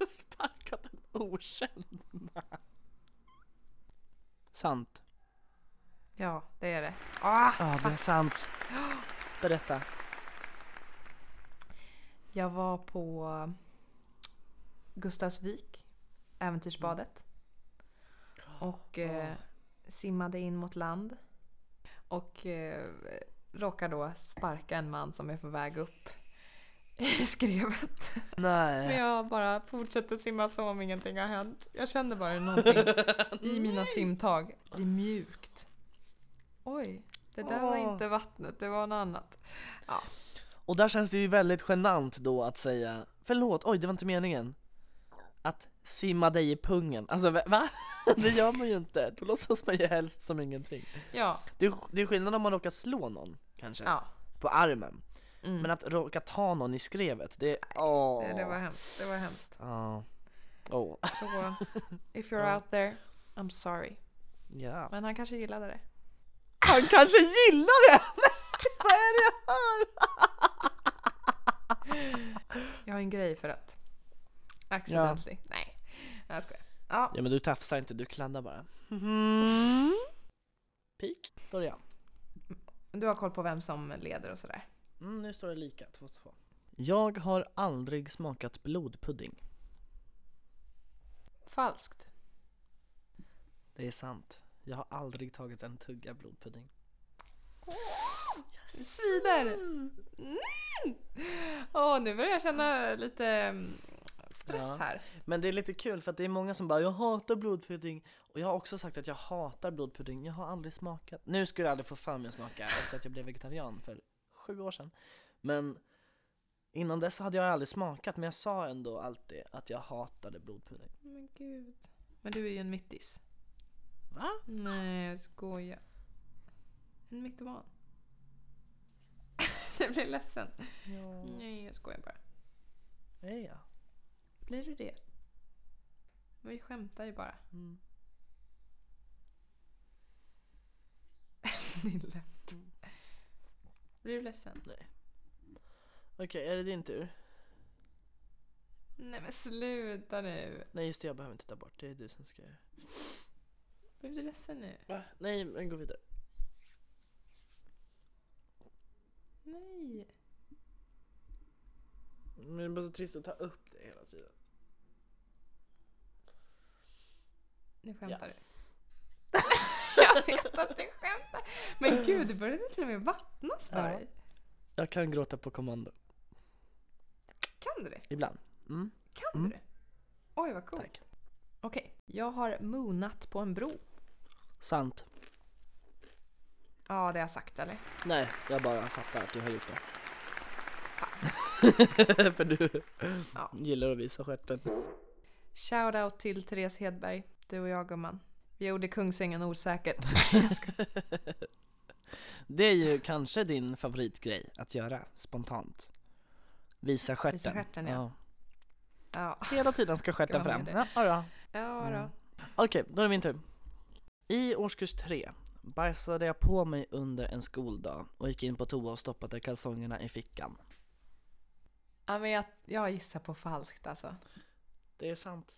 Sparkat en okänd man. Sant.
Ja, det är det. Ah,
Ja, det är sant. Berätta.
Jag var på Gustavsvik, äventyrsbadet. Och eh, simmade in mot land. Och eh, råkar då sparka en man som är på väg upp i skrevet. Men
Nej.
jag bara fortsätter simma som om ingenting har hänt. Jag kände bara någonting i mina simtag blir mjukt. Oj, det där var inte vattnet, det var något annat. Ja,
Och där känns det ju väldigt genant då att säga Förlåt, oj det var inte meningen Att simma dig i pungen, alltså va-? Det gör man ju inte, då låtsas man ju helst som ingenting
ja,
Det är, det är skillnad om man råkar slå någon kanske,
ja.
på armen
Mm.
Men att råka ta någon i skrevet, det är åh.
Det, det var hemskt, det var hemskt.
Ja. Åh,
Så if you're
Ja.
out there, I'm sorry.
ja.
Men han kanske gillade det.
Han kanske gillar det! Vad är det jag hör?
Jag har en grej för att accidentally. Nej, jag skojar. Ja,
Ja men du tafsar inte, du kladdar bara. Pik, börja.
du har koll på vem som leder och sådär.
Mm, nu står det lika, 2-2. Jag har aldrig smakat blodpudding.
Falskt.
Det är sant. Jag har aldrig tagit en tugga blodpudding.
Svider! Mm. Åh, nu börjar jag känna lite mm, stress
Ja.
här.
Men det är lite kul för att det är många som bara 'Jag hatar blodpudding' Och jag har också sagt att jag hatar blodpudding, jag har aldrig smakat Nu skulle jag aldrig få för mig att smaka efter att jag blev vegetarian för sju år sedan Men innan dess hade jag aldrig smakat men jag sa ändå alltid att jag hatade blodpudding
Men gud. Men du är ju en mittis.
Va?
Nej, jag skojar. En mytoman. jag blir ledsen.
Ja,
Nej, jag skojar bara.
är jag?
Blir du det? Vi skämtar ju bara.
Mm.
Nille. Blir du ledsen?
Nej Okej, är det din tur?
Nej men sluta nu.
Nej just det, jag behöver inte ta bort, det är du som ska göra
Blev du ledsen nu?
Va? Nej, men gå vidare
Nej.
Men det är bara så trist att ta upp det hela tiden
Nu skämtar du. jag vet att du skämtar. Men gud, det började till och med vattnas för
Ja.
dig.
Jag kan gråta på kommando,
Kan du det?
ibland mm.
Kan
Mm.
du det? Oj, vad coolt.
Tack
Okej, jag har moonat på en bro.
Sant
Ja, det har jag sagt eller?
Nej, jag bara fattar att du har gjort det. För du
Ja.
gillar att visa stjärten.
Shoutout till Therese Hedberg. Du och jag gumman. Vi gjorde Kungsängen osäkert.
Det är ju kanske din favoritgrej att göra spontant. Visa stjärten.
Visa stjärten, ja. ja.
Hela tiden ska stjärten fram.
med
Ja, ja,
Ja då.
Mm. Okej, då är det min tur. I årskurs tre bajsade jag på mig under en skoldag och gick in på toa och stoppade kalsongerna i fickan.
Ja, men jag, jag gissar på falskt alltså.
Det är sant.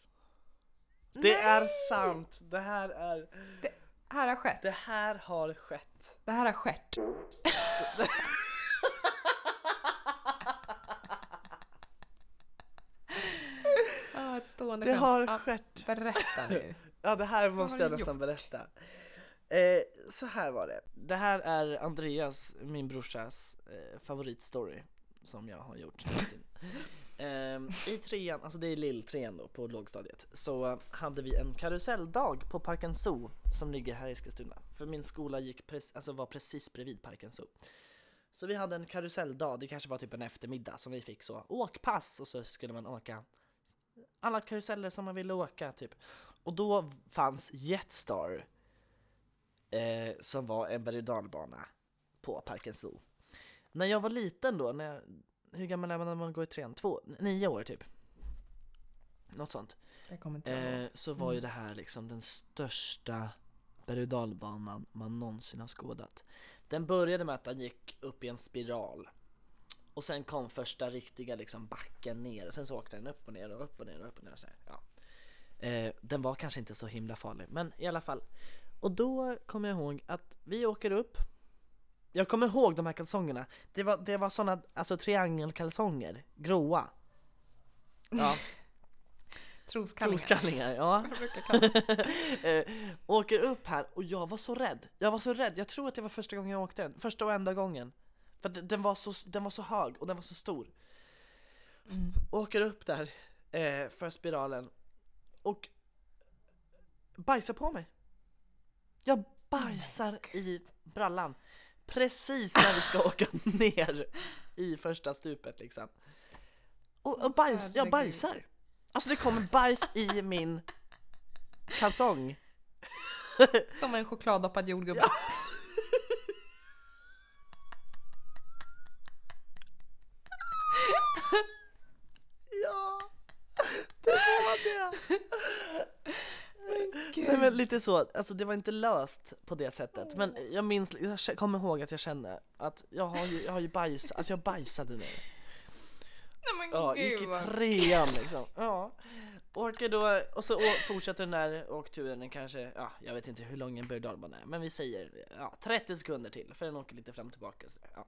Det
Nej!
är sant! Det här är...
Här har skett.
Det här har skett.
Det här har skett. Ja, ett stående
Det
skämt.
har
Ja,
skett.
Berätta nu.
Ja det här
har
måste
du
jag nästan
gjort?
berätta. Eh, så här var det. Det här är Andreas, min brorsas, eh, favoritstory som jag har gjort. Ehm, I trean, alltså det är lilltrean då på lågstadiet, så eh, hade vi en karuselldag på Parken Zoo som ligger här i Eskilstuna. För min skola gick precis, alltså var precis bredvid Parken Zoo. Så vi hade en karuselldag, det kanske var typ en eftermiddag som vi fick så åkpass och så skulle man åka alla karuseller som man ville åka typ. Och då fanns Jetstar eh, som var en berg och dalbana på Parken Zoo. När jag var liten då, när jag, hur gammal är man när man går i trean? Två, nio år typ. Något sånt. Eh, så var ju det här liksom den största berg och dalbanan man någonsin har skådat. Den började med att den gick upp i en spiral. Och sen kom första riktiga liksom backen ner och sen så åkte den upp och ner och upp och ner och upp och ner. Och så här. Ja. Eh, den var kanske inte så himla farlig men i alla fall. Och då kommer jag ihåg att vi åker upp. Jag kommer ihåg de här kalsongerna. Det var, det var såna alltså triangelkalsonger, gråa. Ja.
Troskallingar.
Troskallingar, ja. Eh, åker upp här och jag var så rädd. Jag var så rädd. Jag tror att det var första gången jag åkte den. Första och enda gången. För den var så, den var så hög och den var så stor.
Mm.
Åker upp där eh, för spiralen och bajsar på mig. Jag bajsar i brallan. Precis när vi ska åka ner i första stupet liksom. Och, och bajs, jag bajsar. Alltså det kommer bajs i min kalsong.
Som en chokladdoppad jordgubbe.
Ja, det var Nej men lite så, alltså det var inte löst på det sättet. Men jag minns, jag kommer ihåg att jag kände att jag har ju, jag har ju bajs, att jag bajsade nu.
Nej men
Ja, gick i
gud
trean liksom. Ja. Orkar då, och så fortsätter den där åkturen kanske, ja jag vet inte hur lång en berg är men vi säger ja, 30 sekunder till för den åker lite fram och tillbaka sådär, ja.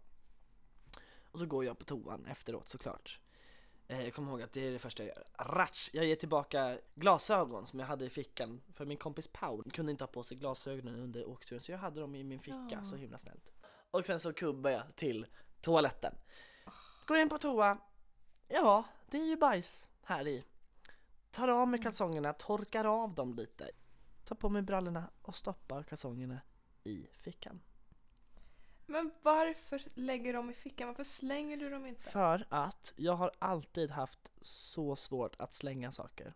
Och så går jag på toan efteråt såklart Jag kommer ihåg att det är det första jag gör Ratsch! Jag ger tillbaka glasögon som jag hade i fickan för min kompis Paul kunde inte ha på sig glasögonen under åkturen så jag hade dem i min ficka,
Ja.
så himla snällt Och sen så kubbar jag till toaletten Går in på toa Ja, det är ju bajs här i. Tar av mig kalsongerna, torkar av dem lite. Tar på mig brallorna och stoppar kalsongerna i fickan.
Men varför lägger du dem i fickan? Varför slänger du dem inte?
För att jag har alltid haft så svårt att slänga saker.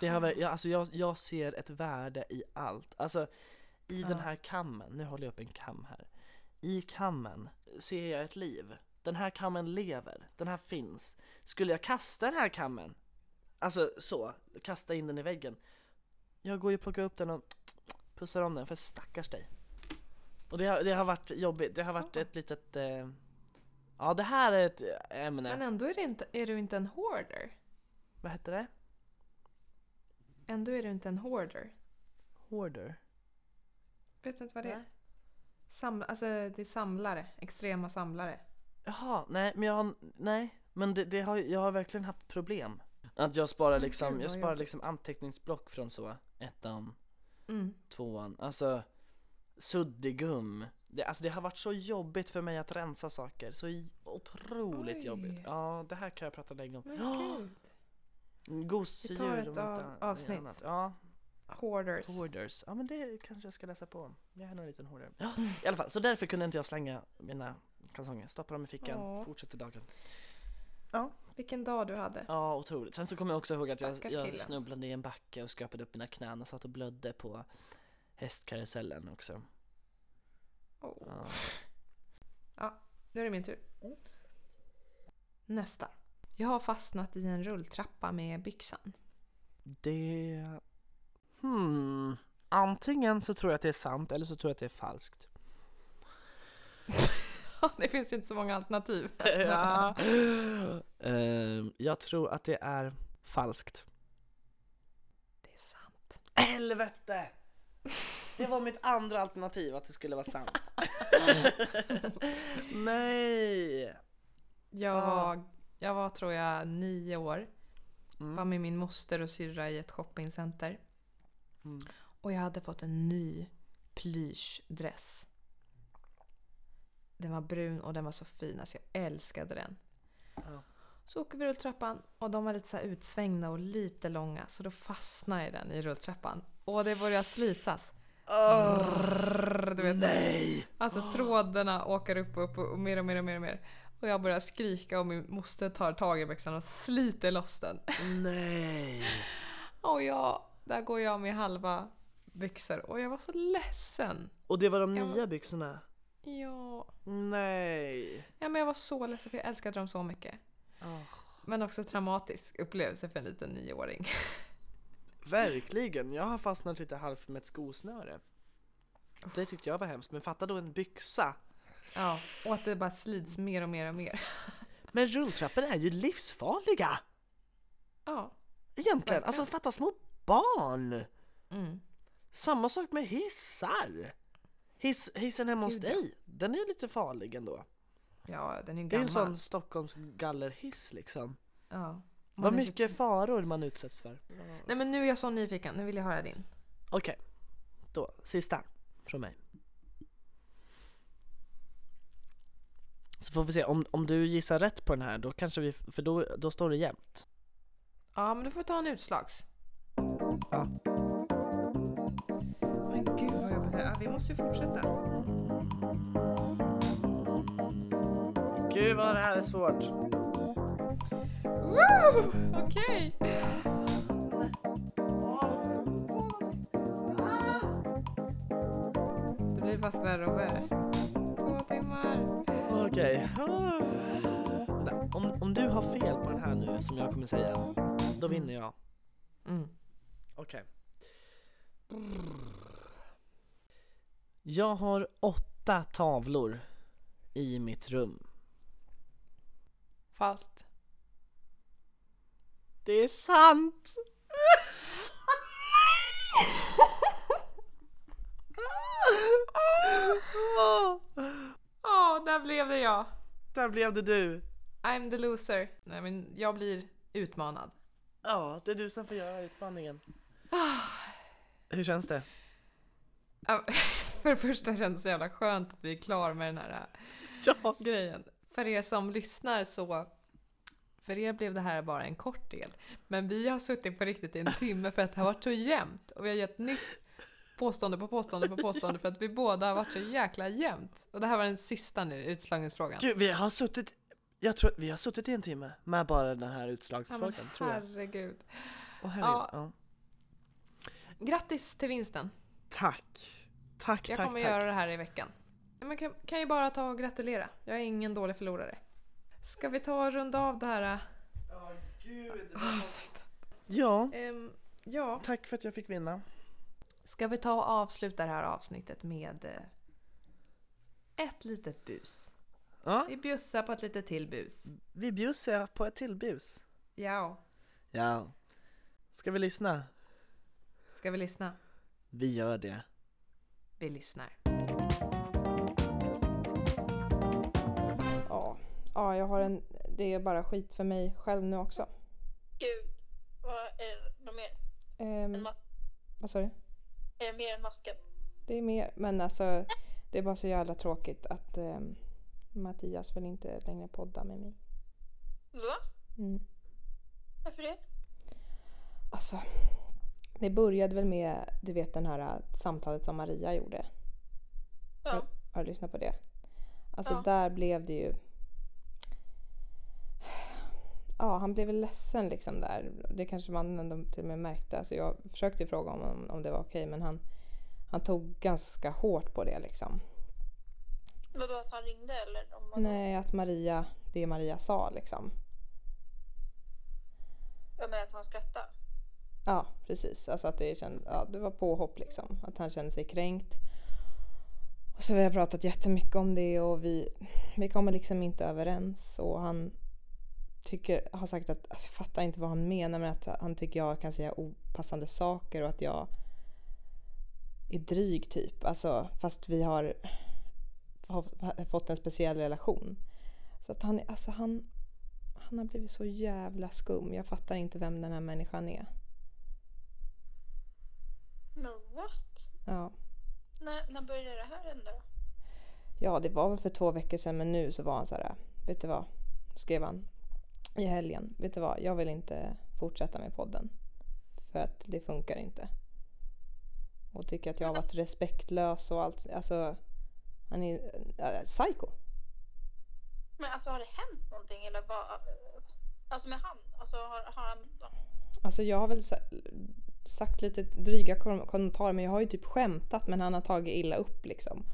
Det har, jag, alltså jag, jag ser ett värde i allt. Alltså i den
Ja.
här kammen, nu håller jag upp en kam här. I kammen ser jag ett liv. Den här kammen lever, den här finns. Skulle jag kasta den här kammen, alltså så, kasta in den i väggen. Jag går ju och plockar upp den och pussar om den för stackars dig. Och det har, det har varit jobbigt, det har varit ett litet eh, Ja det här är ett ämne,
Men ändå är, inte, är du inte en hoarder.
vad heter det?
Ändå är du inte en hoarder.
Hoarder?
Vet du inte vad det är? Sam, alltså det är samlare. Extrema samlare.
Jaha, nej men jag har, nej men det, det har, jag har verkligen haft problem Att jag sparar liksom, jag sparar liksom anteckningsblock från så, ettan,
Mm.
tvåan, alltså suddigum. Det, Alltså det har varit så jobbigt för mig att rensa saker, så otroligt
Oj.
jobbigt. Ja, det här kan jag prata länge om.
Men
Ja,
gud.
Gosedjur
Vi tar ett av- avsnitt.
Ja,
Hoarders.
hoarders, ja men det kanske jag ska läsa på Jag är nog en liten hoarder. Ja, I alla fall, så därför kunde inte jag slänga mina kalsonger, stoppa dem i fickan,
Åh.
fortsätter dagen.
Vilken dag du hade.
Ja, otroligt. Sen så kommer jag också ihåg att jag, jag snubblade i en backe och skrapade upp mina knän och satt och blödde på hästkarusellen också.
Oh.
Ja.
Nu är det min tur. Nästa. Jag har fastnat i en rulltrappa med byxan.
Det... Hmm. Antingen så tror jag att det är sant eller så tror jag att det är falskt.
det finns inte så många alternativ.
ja. Ehm, jag tror att det är falskt.
Det är sant.
Helvete! Det var mitt andra alternativ att det skulle vara sant. Nej!
Jag var, jag var tror jag nio år. Var
Mm.
med min moster och syrra i ett shoppingcenter.
Mm.
Och jag hade fått en ny plyschdress. Den var brun och den var så fin. Alltså jag älskade den.
Ja.
Så åker vi rulltrappan och de var lite så här utsvängda och lite långa. Så då fastnade jag i den i rulltrappan. Och det började slitas. Du vet,
nej!
Alltså trådarna åker upp och upp och mer och mer och mer och mer. Och jag börjar skrika och min moster tar tag i byxan och sliter loss den.
Nej!
Och jag, där går jag med halva byxor och jag var så ledsen.
Och det var de
Jag var-
nya byxorna?
Ja.
Nej!
ja, men jag var så ledsen för jag älskade dem så mycket.
Ah,
Men också traumatisk upplevelse för en liten nioåring.
verkligen, jag har fastnat lite halvt med ett skosnöre. Det tyckte jag var hemskt, men fatta då en byxa.
Ja, och att det bara slids mer och mer och mer.
Men rulltrappor är ju livsfarliga!
Ja.
Egentligen,
Verkligen.
alltså fatta små barn!
Mm.
Samma sak med hissar! Hiss, hissen hemma hos dig, den är ju lite farlig ändå.
Ja, den är ju
Det är
gammal.
en sån Stockholms gallerhiss liksom.
Ja.
Vad mycket faror man utsätts för.
Nej men nu är jag så nyfiken, nu vill jag höra din.
Okej, då, sista från mig. Så får vi se, om, om du gissar rätt på den här, då kanske vi, för då, då står det jämnt.
Ja, men du får ta en utslags.
Ja.
Men gud vad jobbigt det är. Ja, vi måste ju fortsätta.
Gud vad det här är svårt.
Woo! Okej. Det blir bara värre och värre. Två timmar.
Okej. Vänta, Om, om du har fel på den här nu som jag kommer säga, då vinner jag.
Mm.
Okej. Jag har åtta tavlor i mitt rum.
Fast.
Det är sant!
Ja, där blev det jag.
Där blev det du.
I'm the loser. Nej men jag blir utmanad.
Ja, det är du som får göra utmaningen. Hur känns det?
För det första känns det så jävla skönt att vi är klara med den här
Ja!
grejen. För er som lyssnar så för er blev det här bara en kort del. Men vi har suttit på riktigt i en timme för att det har varit så jämnt. Och vi har gett nytt påstående på påstående på påstående för att vi båda har varit så jäkla jämnt. Och det här var den sista nu, utslagningsfrågan.
Gud, vi har suttit, jag tror vi har suttit i en timme med bara den här
Ja, men
utslagsfrågan, tror jag.
herregud.
Åh, herregud.
Ja.
Ja.
Grattis till vinsten.
Tack! Tack,
Jag
tack,
kommer
tack.
göra det här i veckan. Ja, Men kan, kan ju bara ta och gratulera. Jag är ingen dålig förlorare. Ska vi ta och runda av det här äh, avsnittet?
Ja,
Ehm, ja.
tack för att jag fick vinna.
Ska vi ta och avsluta det här avsnittet med eh, ett litet bus?
Ja,
Vi bjussar på ett litet till bus.
vi bjussar på ett till bus.
Ja.
Ja. Ska vi lyssna?
Ska vi lyssna?
Vi gör det.
Vi lyssnar. Jag har en... Det är bara skit för mig själv nu också.
Gud, vad är det något mer? Ma-
vad sa du?
är det mer än masken?
Det är mer, men alltså det är bara så jävla tråkigt att ehm, Mattias vill inte längre podda med mig.
Va?
Mm.
Varför det?
Alltså, det började väl med, du vet den här äh, samtalet som Maria gjorde.
Ja.
Har du lyssnat på det? Alltså
Ja.
där blev det ju... Ja, han blev väl ledsen liksom där. Det kanske man ändå till och med märkte. Alltså jag försökte fråga om, om det var okej men han, han tog ganska hårt på det liksom.
Vadå att han ringde eller? Om man...
Nej, att Maria, det Maria sa liksom.
Ja, men att han skrattade?
Ja, precis. Alltså att det, känd, ja, det var påhopp liksom. Att han kände sig kränkt. Och så har vi pratat jättemycket om det och vi, vi kommer liksom inte överens. Och han tycker, har sagt att, alltså, jag fattar inte vad han menar men att han tycker jag kan säga opassande saker och att jag är dryg typ. Alltså fast vi har, har fått en speciell relation. Så att han, alltså han, han har blivit så jävla skum. Jag fattar inte vem den här människan är.
Men what?
Ja.
När, när började det här hända
ja, det var väl för två veckor sedan men nu så var han så här, vet du vad? Skrev han i helgen. Vet du vad? Jag vill inte fortsätta med podden. För att det funkar inte. Och tycker att jag har varit respektlös och allt. Alltså, han är äh, psycho.
Men alltså har det hänt någonting eller vad? Alltså med han? Alltså har, har han...
Alltså jag har väl sa- sagt lite dryga kom- kommentarer men jag har ju typ skämtat men han har tagit illa upp liksom.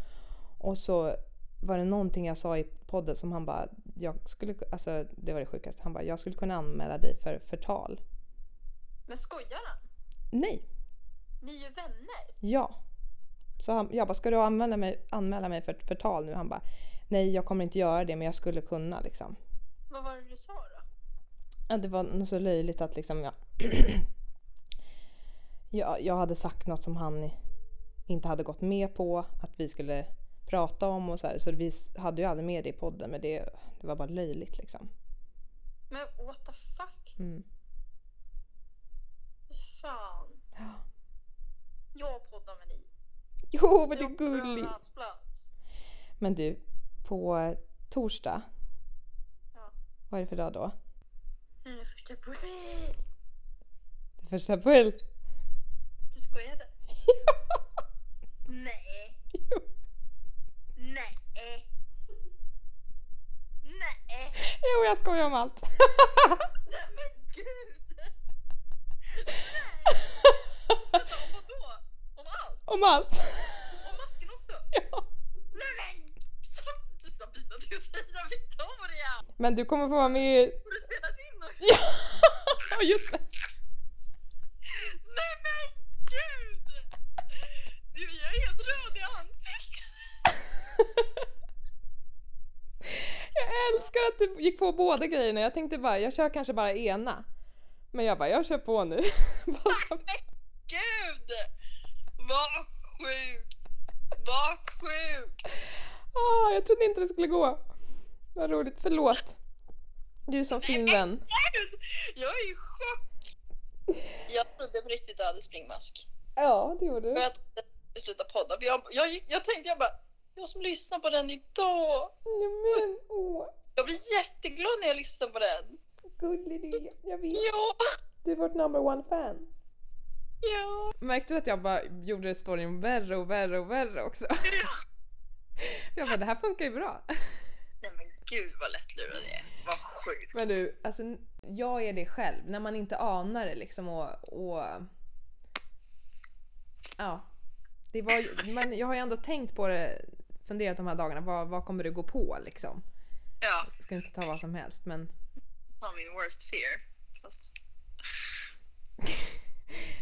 Och så var det någonting jag sa i podden som han bara, jag skulle, alltså det var det sjukaste, han bara, jag skulle kunna anmäla dig för förtal.
Men skojar han?
Nej,
Ni är ju vänner.
ja. Så han, jag bara, ska du anmäla mig, anmäla mig för förtal nu? Han bara, nej jag kommer inte göra det men jag skulle kunna liksom.
Vad var det du sa då?
Ja, det var nog så löjligt att liksom jag, jag... Jag hade sagt något som han inte hade gått med på att vi skulle prata om och så här. Så vi hade ju aldrig med det i podden men det, det var bara löjligt liksom.
Men what the fuck?
Mm.
Fy Fan. Jag poddar med dig.
Jo men det är
plats.
Men du, på torsdag.
Ja.
Vad är det för dag då?
Mm, första april.
Är första april. Jo, jag skojar om allt.
Nej men gud! Nej! Vänta, om vadå? Om allt?
Om allt.
Om masken också?
Ja.
Nej men! Sabina, du säger Victoria!
Men du kommer få vara med i...
Har du spelat in också?
Ja, just det! Nej men gud! Gick på båda grejerna. Jag tänkte bara, jag kör kanske bara ena. Men jag bara, jag kör på nu. Så-
Gud! Vad sjukt! Vad sjukt!
ah, jag trodde inte det skulle gå. Vad roligt, förlåt. Du som fin vän.
Jag är i chock! Jag trodde på riktigt att du hade springmask.
Ja, det gjorde
Och
du.
jag trodde att vi slutade podda. För jag, jag, jag tänkte jag bara, jag som lyssnar på den idag.
Ja, men åh,
Jag blir jätteglad när jag lyssnar på den.
gullig du är. Jag vet.
Ja,
Du är vårt number one fan.
ja.
Märkte du att jag bara gjorde storyn värre och värre och värre också? Jag bara, det här funkar ju bra.
Nej men gud vad lättlurad jag är. Vad sjukt.
Men du, alltså jag är det själv. När man inte anar det liksom och... och ja. Det var, men jag har ju ändå tänkt på det, funderat de här dagarna, vad, vad kommer det gå på liksom?
Ja,
Jag ska inte ta vad som helst men...
ta min worst fear. Fast,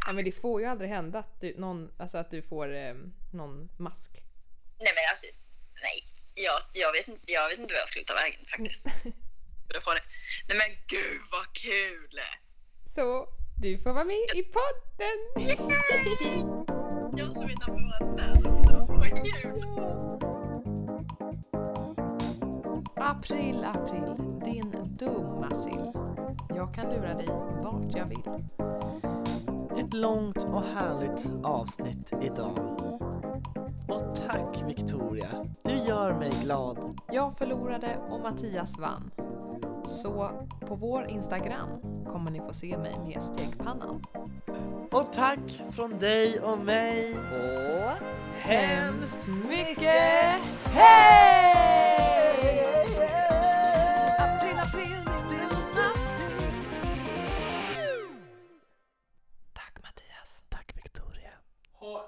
Ja, men det får ju aldrig hända att du, någon, alltså att du får eh, någon mask.
nej men alltså, nej. Jag, jag, vet inte, jag vet inte vad jag skulle ta vägen faktiskt. Nej men gud vad kul!
Så du får vara med i podden!
Jag som är number one fan också. Vad kul!
April, april, din dumma sill. Jag kan lura dig vart jag vill.
Ett långt och härligt avsnitt idag. Och tack Victoria, du gör mig glad.
Jag förlorade och Mattias vann. Så på vår Instagram kommer ni få se mig med stekpannan.
Och tack från dig och mig och hemskt
mycket hej! o